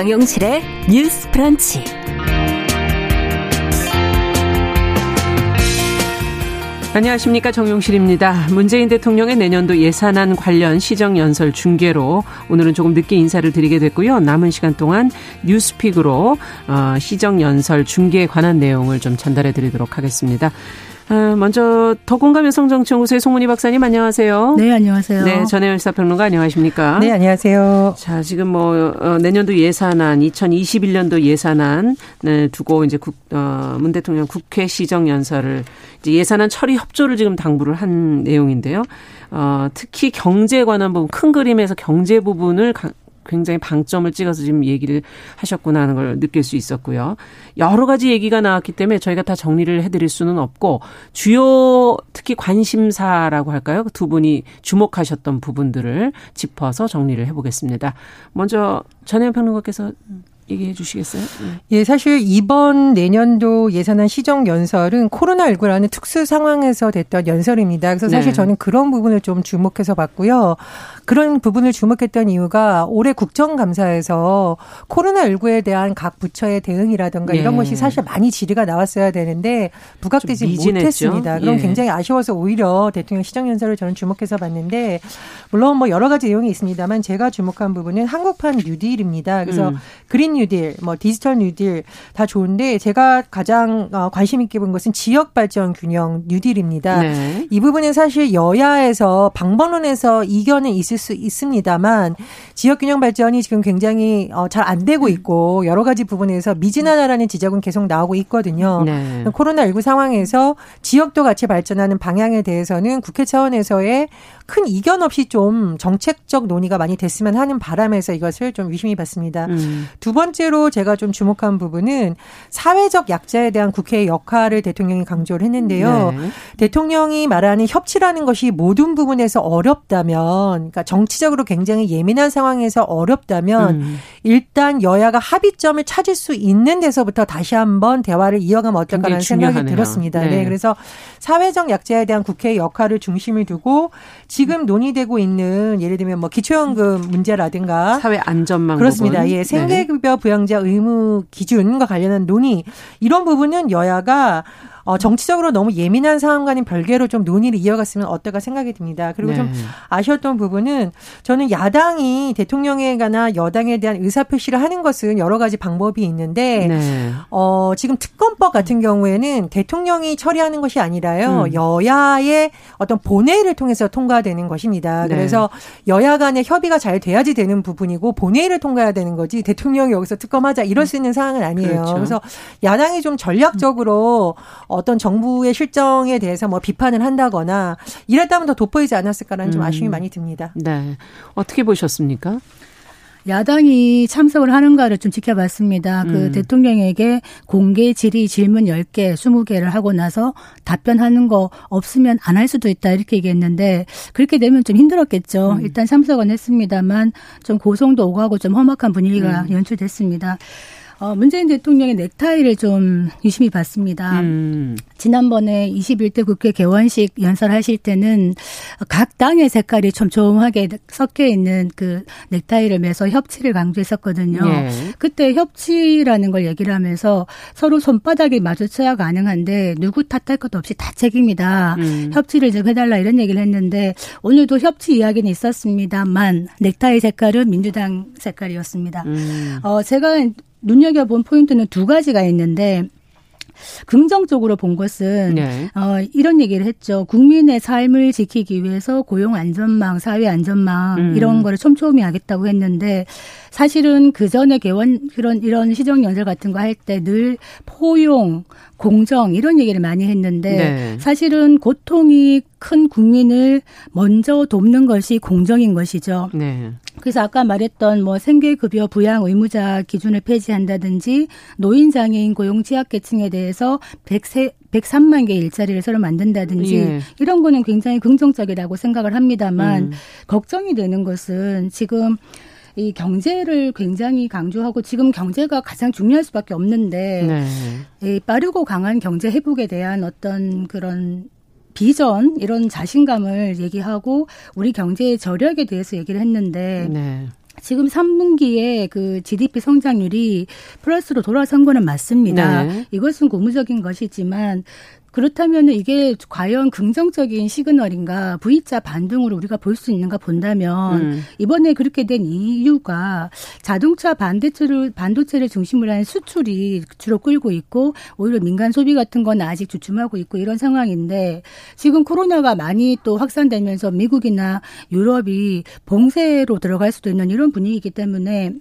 정용실의 뉴스 프런치. 안녕하십니까 정용실입니다. 문재인 대통령의 내년도 예산안 관련 시정연설 중계로 오늘은 조금 늦게 인사를 드리게 됐고요. 남은 시간 동안 뉴스픽으로 어, 시정연설 중계에 관한 내용을 좀 전달해 드리도록 하겠습니다. 어, 먼저 더공감 여성정치연구소의 송문희 박사님 안녕하세요. 네, 안녕하세요. 네, 전혜연 시사평론가 안녕하십니까? 네, 안녕하세요. 자, 지금 뭐 어, 내년도 예산안, 2021년도 예산안 네, 두고 이제 국, 어, 문 대통령 국회 시정 연설을 이제 예산안 처리 협조를 지금 당부를 한 내용인데요. 어, 특히 경제에 관한 부분, 큰 그림에서 경제 부분을 굉장히 방점을 찍어서 지금 얘기를 하셨구나 하는 걸 느낄 수 있었고요. 여러 가지 얘기가 나왔기 때문에 저희가 다 정리를 해드릴 수는 없고 주요 특히 관심사라고 할까요? 두 분이 주목하셨던 부분들을 짚어서 정리를 해보겠습니다. 먼저 전혜연 평론가께서 얘기해 주시겠어요? 네. 예, 사실 이번 내년도 예산안 시정 연설은 코로나19라는 특수 상황에서 됐던 연설입니다. 그래서 사실 네. 저는 그런 부분을 좀 주목해서 봤고요. 그런 부분을 주목했던 이유가 올해 국정감사에서 코로나19에 대한 각 부처의 대응이라든가 예. 이런 것이 사실 많이 질의가 나왔어야 되는데 부각되지 못했습니다. 그럼 예. 굉장히 아쉬워서 오히려 대통령 시정연설을 저는 주목해서 봤는데 물론 뭐 여러 가지 내용이 있습니다만 제가 주목한 부분은 한국판 뉴딜입니다. 그래서 음. 그린 뉴딜, 뭐 디지털 뉴딜 다 좋은데 제가 가장 어, 관심 있게 본 것은 지역 발전 균형 뉴딜입니다. 네. 이 부분은 사실 여야에서 방법론에서 이견은 있을 수 있습니다만 지역 균형 발전이 지금 굉장히 어, 잘 안 되고 있고 여러 가지 부분에서 미진하다라는 지적은 계속 나오고 있거든요. 네. 코로나19 상황에서 지역도 같이 발전하는 방향에 대해서는 국회 차원에서의 큰 이견 없이 좀 정책적 논의가 많이 됐으면 하는 바람에서 이것을 좀 유심히 봤습니다. 음. 두 번째로 제가 좀 주목한 부분은 사회적 약자에 대한 국회의 역할을 대통령이 강조를 했는데요. 네. 대통령이 말하는 협치라는 것이 모든 부분에서 어렵다면, 그러니까 정치적으로 굉장히 예민한 상황에서 어렵다면 음. 일단 여야가 합의점을 찾을 수 있는 데서부터 다시 한번 대화를 이어가면 어떨까라는 생각이 들었습니다. 네. 네. 그래서 사회적 약자에 대한 국회의 역할을 중심을 두고 지금 논의되고 있는 예를 들면 뭐 기초연금 문제라든가 사회 안전망 그렇습니다. 부분. 예, 생계급여 부양자 의무 기준과 관련한 논의 이런 부분은 여야가 어, 정치적으로 너무 예민한 상황과는 별개로 좀 논의를 이어갔으면 어떨까 생각이 듭니다. 그리고 네. 좀 아쉬웠던 부분은 저는 야당이 대통령에 관한 여당에 대한 의사표시를 하는 것은 여러 가지 방법이 있는데 네. 어, 지금 특검법 같은 경우에는 대통령이 처리하는 것이 아니라요. 음. 여야의 어떤 본회의를 통해서 통과되는 것입니다. 네. 그래서 여야 간의 협의가 잘 돼야지 되는 부분이고 본회의를 통과해야 되는 거지 대통령이 여기서 특검하자 이럴 수 있는 상황은 아니에요. 그렇죠. 그래서 야당이 좀 전략적으로 어떤 정부의 실정에 대해서 뭐 비판을 한다거나 이랬다면 더 돋보이지 않았을까라는 좀 음. 아쉬움이 많이 듭니다. 네. 어떻게 보셨습니까? 야당이 참석을 하는가를 좀 지켜봤습니다. 그 음. 그 대통령에게 공개 질의 질문 10개, 20개를 하고 나서 답변하는 거 없으면 안 할 수도 있다 이렇게 얘기했는데 그렇게 되면 좀 힘들었겠죠. 음. 일단 참석은 했습니다만 좀 고성도 오가고 좀 험악한 분위기가 음. 연출됐습니다. 어, 문재인 대통령의 넥타이를 좀 유심히 봤습니다. 음. 지난번에 21대 국회 개원식 연설하실 때는 각 당의 색깔이 좀 조용하게 섞여 있는 그 넥타이를 매서 협치를 강조했었거든요. 예. 그때 협치라는 걸 얘기를 하면서 서로 손바닥이 마주쳐야 가능한데 누구 탓할 것도 없이 다 책임이다. 음. 협치를 좀 해달라 이런 얘기를 했는데 오늘도 협치 이야기는 있었습니다만 넥타이 색깔은 민주당 색깔이었습니다. 음. 어, 제가 눈여겨본 포인트는 두 가지가 있는데 긍정적으로 본 것은 네. 어, 이런 얘기를 했죠. 국민의 삶을 지키기 위해서 고용 안전망, 사회 안전망 음. 이런 거를 촘촘히 하겠다고 했는데 사실은 그 전에 개원 그런 이런 시정 연설 같은 거 할 때 늘 포용, 공정 이런 얘기를 많이 했는데 네. 사실은 고통이 큰 국민을 먼저 돕는 것이 공정인 것이죠. 네. 그래서 아까 말했던 뭐 생계급여 부양 의무자 기준을 폐지한다든지 노인 장애인 고용 취약계층에 대해서 100세 103만 개 일자리를 새로 만든다든지 예. 이런 거는 굉장히 긍정적이라고 생각을 합니다만 음. 걱정이 되는 것은 지금 이 경제를 굉장히 강조하고 지금 경제가 가장 중요할 수밖에 없는데 네. 이 빠르고 강한 경제 회복에 대한 어떤 그런 비전 이런 자신감을 얘기하고 우리 경제의 저력에 대해서 얘기를 했는데 네. 지금 3분기에 그 GDP 성장률이 플러스로 돌아선 거는 맞습니다. 네. 이것은 고무적인 것이지만 그렇다면 이게 과연 긍정적인 시그널인가 V자 반등으로 우리가 볼 수 있는가 본다면 음. 이번에 그렇게 된 이유가 자동차 반대체를 반도체를 중심으로 한 수출이 주로 끌고 있고 오히려 민간 소비 같은 건 아직 주춤하고 있고 이런 상황인데 지금 코로나가 많이 또 확산되면서 미국이나 유럽이 봉쇄로 들어갈 수도 있는 이런 분위기이기 때문에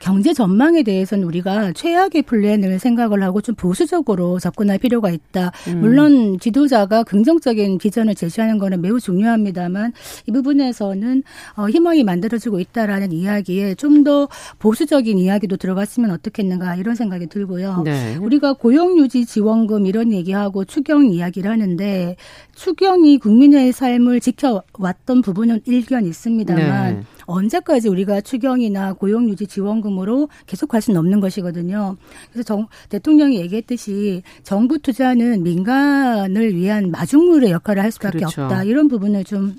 경제 전망에 대해서는 우리가 최악의 플랜을 생각을 하고 좀 보수적으로 접근할 필요가 있다. 음. 물론 지도자가 긍정적인 비전을 제시하는 거는 매우 중요합니다만 이 부분에서는 어, 희망이 만들어지고 있다라는 이야기에 좀 더 보수적인 이야기도 들어갔으면 어떻겠는가 이런 생각이 들고요. 네. 우리가 고용유지 지원금 이런 얘기하고 추경 이야기를 하는데 추경이 국민의 삶을 지켜왔던 부분은 일견 있습니다만 네. 언제까지 우리가 추경이나 고용유지 지원금으로 계속 할 수는 없는 것이거든요. 그래서 정, 대통령이 얘기했듯이 정부 투자는 민간을 위한 마중물의 역할을 할 수밖에 그렇죠. 없다. 이런 부분을 좀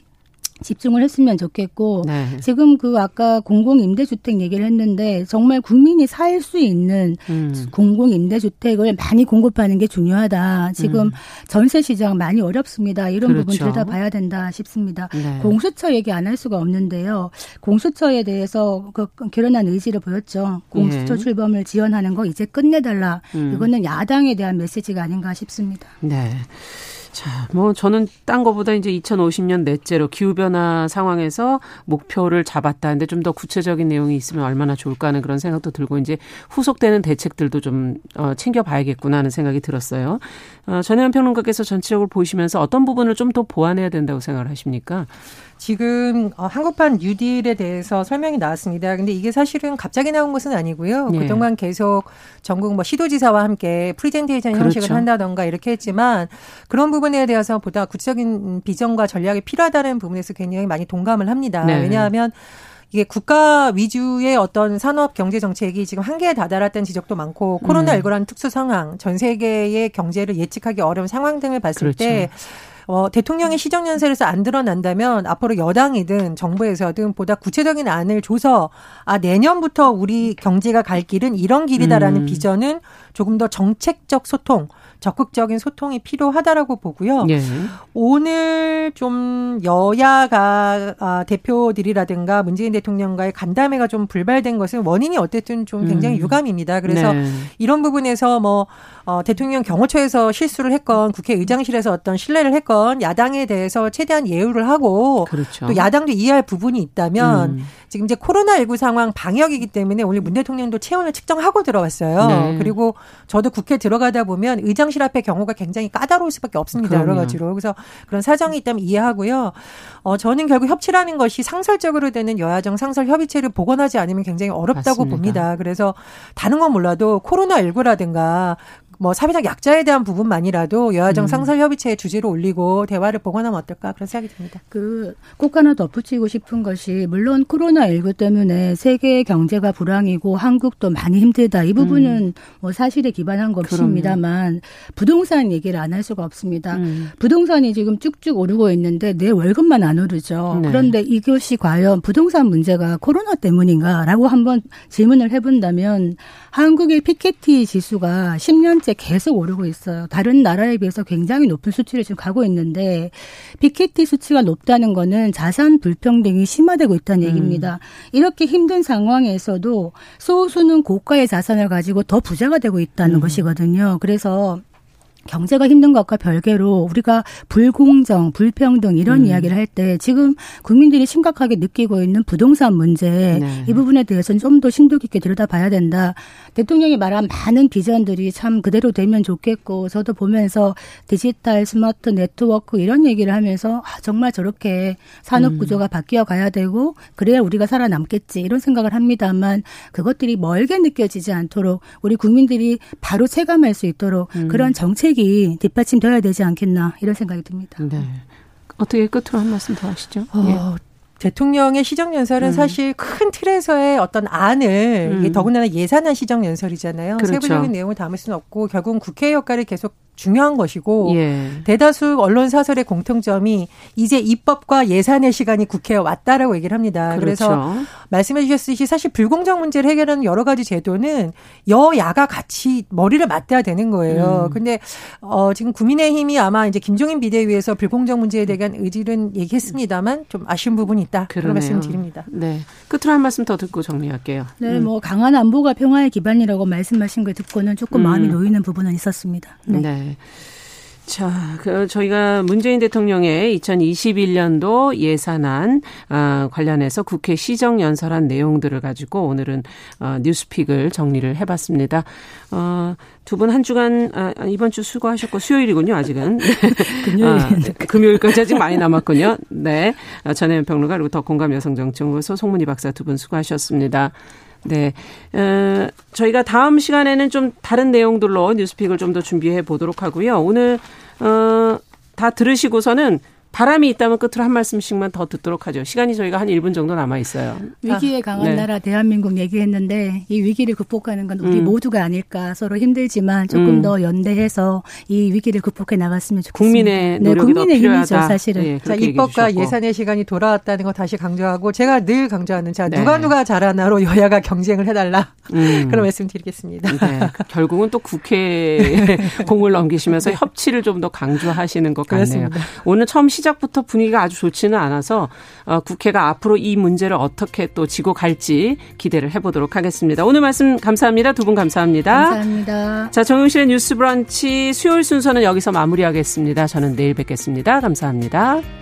집중을 했으면 좋겠고 네. 지금 그 아까 공공 임대주택 얘기를 했는데 정말 국민이 살 수 있는 음. 공공 임대주택을 많이 공급하는 게 중요하다. 지금 음. 전세 시장 많이 어렵습니다. 이런 그렇죠. 부분 들여다봐야 된다 싶습니다. 네. 공수처 얘기 안 할 수가 없는데요. 공수처에 대해서 그 결연한 의지를 보였죠. 공수처 네. 출범을 지원하는 거 이제 끝내달라. 음. 이거는 야당에 대한 메시지가 아닌가 싶습니다. 네. 자, 뭐 저는 딴 거보다 이제 2050년 넷째로 기후 변화 상황에서 목표를 잡았다는데 좀 더 구체적인 내용이 있으면 얼마나 좋을까 하는 그런 생각도 들고 이제 후속되는 대책들도 좀 어, 챙겨 봐야겠구나 하는 생각이 들었어요. 어, 전혜연 평론가께서 전체적으로 보시면서 어떤 부분을 좀 더 보완해야 된다고 생각을 하십니까? 지금 어, 한국판 뉴딜에 대해서 설명이 나왔습니다. 근데 이게 사실은 갑자기 나온 것은 아니고요. 예. 그동안 계속 전국 뭐 시도지사와 함께 프리젠테이션 그렇죠. 형식을 한다던가 이렇게 했지만 그런 부분 에 대해서 보다 구체적인 비전과 전략이 필요하다는 부분에서 굉장히 많이 동감을 합니다. 네. 왜냐하면 이게 국가 위주의 어떤 산업 경제 정책이 지금 한계에 다다랐다는 지적도 많고 코로나19라는 음. 특수 상황, 전 세계의 경제를 예측하기 어려운 상황 등을 봤을 그렇죠. 때 어, 대통령의 시정 연설에서 안 드러난다면 앞으로 여당이든 정부에서든 보다 구체적인 안을 줘서 아 내년부터 우리 경제가 갈 길은 이런 길이다라는 음. 비전은 조금 더 정책적 소통 적극적인 소통이 필요하다라고 보고요. 네. 오늘 좀 여야가 아, 대표들이라든가 문재인 대통령과의 간담회가 좀 불발된 것은 원인이 어쨌든 좀 굉장히 음. 유감입니다. 그래서 네. 이런 부분에서 뭐 어, 대통령 경호처에서 실수를 했건 국회의장실에서 어떤 신뢰를 했건 야당에 대해서 최대한 예우를 하고 그렇죠. 또 야당도 이해할 부분이 있다면 음. 지금 이제 코로나19 상황 방역이기 때문에 오늘 문 대통령도 체온을 측정하고 들어왔어요. 네. 그리고 저도 국회 들어가다 보면 의장 실 앞에 경우가 굉장히 까다로울 수밖에 없습니다. 그럼요. 여러 가지로. 그래서 그런 사정이 있다면 이해하고요. 어, 저는 결국 협치라는 것이 상설적으로 되는 여야정 상설 협의체를 복원하지 않으면 굉장히 어렵다고 맞습니다. 봅니다. 그래서 다른 건 몰라도 코로나19라든가 뭐 사회적 약자에 대한 부분만이라도 여야정 음. 상설 협의체의 주제로 올리고 대화를 복원하면 어떨까 그런 생각이 듭니다. 그꼭 하나 덧붙이고 싶은 것이 물론 코로나 19 때문에 세계 경제가 불황이고 한국도 많이 힘들다 이 부분은 음. 뭐 사실에 기반한 것입니다만 부동산 얘기를 안 할 수가 없습니다. 음. 부동산이 지금 쭉쭉 오르고 있는데 내 월급만 안 오르죠. 네. 그런데 이것이 과연 부동산 문제가 코로나 때문인가라고 한번 질문을 해본다면 한국의 피케티 지수가 10년째 계속 오르고 있어요. 다른 나라에 비해서 굉장히 높은 수치를 지금 가고 있는데 피케티 수치가 높다는 거는 자산 불평등이 심화되고 있다는 음. 얘기입니다. 이렇게 힘든 상황에서도 소수는 고가의 자산을 가지고 더 부자가 되고 있다는 음. 것이거든요. 그래서 경제가 힘든 것과 별개로 우리가 불공정, 불평등 이런 음. 이야기를 할 때 지금 국민들이 심각하게 느끼고 있는 부동산 문제 네. 이 부분에 대해서는 좀 더 심도 깊게 들여다봐야 된다. 대통령이 말한 많은 비전들이 참 그대로 되면 좋겠고 저도 보면서 디지털, 스마트 네트워크 이런 얘기를 하면서 아, 정말 저렇게 산업 음. 구조가 음. 바뀌어 가야 되고 그래야 우리가 살아남겠지 이런 생각을 합니다만 그것들이 멀게 느껴지지 않도록 우리 국민들이 바로 체감할 수 있도록 음. 그런 정책 정책이 뒷받침되어야 되지 않겠나 이런 생각이 듭니다. 네. 어떻게 끝으로 한 말씀 더 하시죠? 어, 예. 대통령의 시정연설은 음. 사실 큰 틀에서의 어떤 안을 음. 더군다나 예산안 시정연설이잖아요. 그렇죠. 세부적인 내용을 담을 수는 없고 결국은 국회 역할을 계속 중요한 것이고 예. 대다수 언론 사설의 공통점이 이제 입법과 예산의 시간이 국회에 왔다라고 얘기를 합니다. 그렇죠. 그래서 말씀해 주셨듯이 사실 불공정 문제를 해결하는 여러 가지 제도는 여야가 같이 머리를 맞대야 되는 거예요. 음. 근데 어 지금 국민의힘이 아마 이제 김종인 비대위에서 불공정 문제에 대한 의지는 얘기했습니다만 좀 아쉬운 부분이 있다. 그러네요. 그런 말씀 드립니다. 네. 끝으로 한 말씀 더 듣고 정리할게요. 네, 음. 뭐 강한 안보가 평화의 기반이라고 말씀하신 걸 듣고는 조금 음. 마음이 놓이는 부분은 있었습니다. 네. 네. 자, 그 저희가 문재인 대통령의 2021년도 예산안 어, 관련해서 국회 시정 연설한 내용들을 가지고 오늘은 어, 뉴스픽을 정리를 해봤습니다. 어, 두 분 한 주간 아, 이번 주 수고하셨고 수요일이군요 아직은 금요일 아, 금요일까지 아직 많이 남았군요. 네, 전혜연 평론가 그리고 더 공감 여성정치연구소 송문희 박사 두 분 수고하셨습니다. 네. 어, 저희가 다음 시간에는 좀 다른 내용들로 뉴스픽을 좀 더 준비해 보도록 하고요. 오늘, 어, 다 들으시고서는 바람이 있다면 끝으로 한 말씀씩만 더 듣도록 하죠. 시간이 저희가 한 1분 정도 남아 있어요. 위기에 아, 강한 네. 나라 대한민국 얘기했는데 이 위기를 극복하는 건 우리 음. 모두가 아닐까. 서로 힘들지만 조금 음. 더 연대해서 이 위기를 극복해 나갔으면 좋겠습니다. 국민의 네, 노력이 네, 국민의 더 필요하다. 힘이죠, 사실은. 네, 자, 입법과 예산의 시간이 돌아왔다는 거 다시 강조하고 제가 늘 강조하는 자, 누가 네. 누가 잘하나로 여야가 경쟁을 해 달라. 음. 그런 말씀 드리겠습니다. 네, 결국은 또 국회에 공을 넘기시면서 협치를 좀 더 강조하시는 것 같네요. 그렇습니다. 오늘 처음 시 시작부터 분위기가 아주 좋지는 않아서 어, 국회가 앞으로 이 문제를 어떻게 또 지고 갈지 기대를 해보도록 하겠습니다. 오늘 말씀 감사합니다. 두 분 감사합니다. 감사합니다. 자, 정용실의 뉴스 브런치 수요일 순서는 여기서 마무리하겠습니다. 저는 내일 뵙겠습니다. 감사합니다.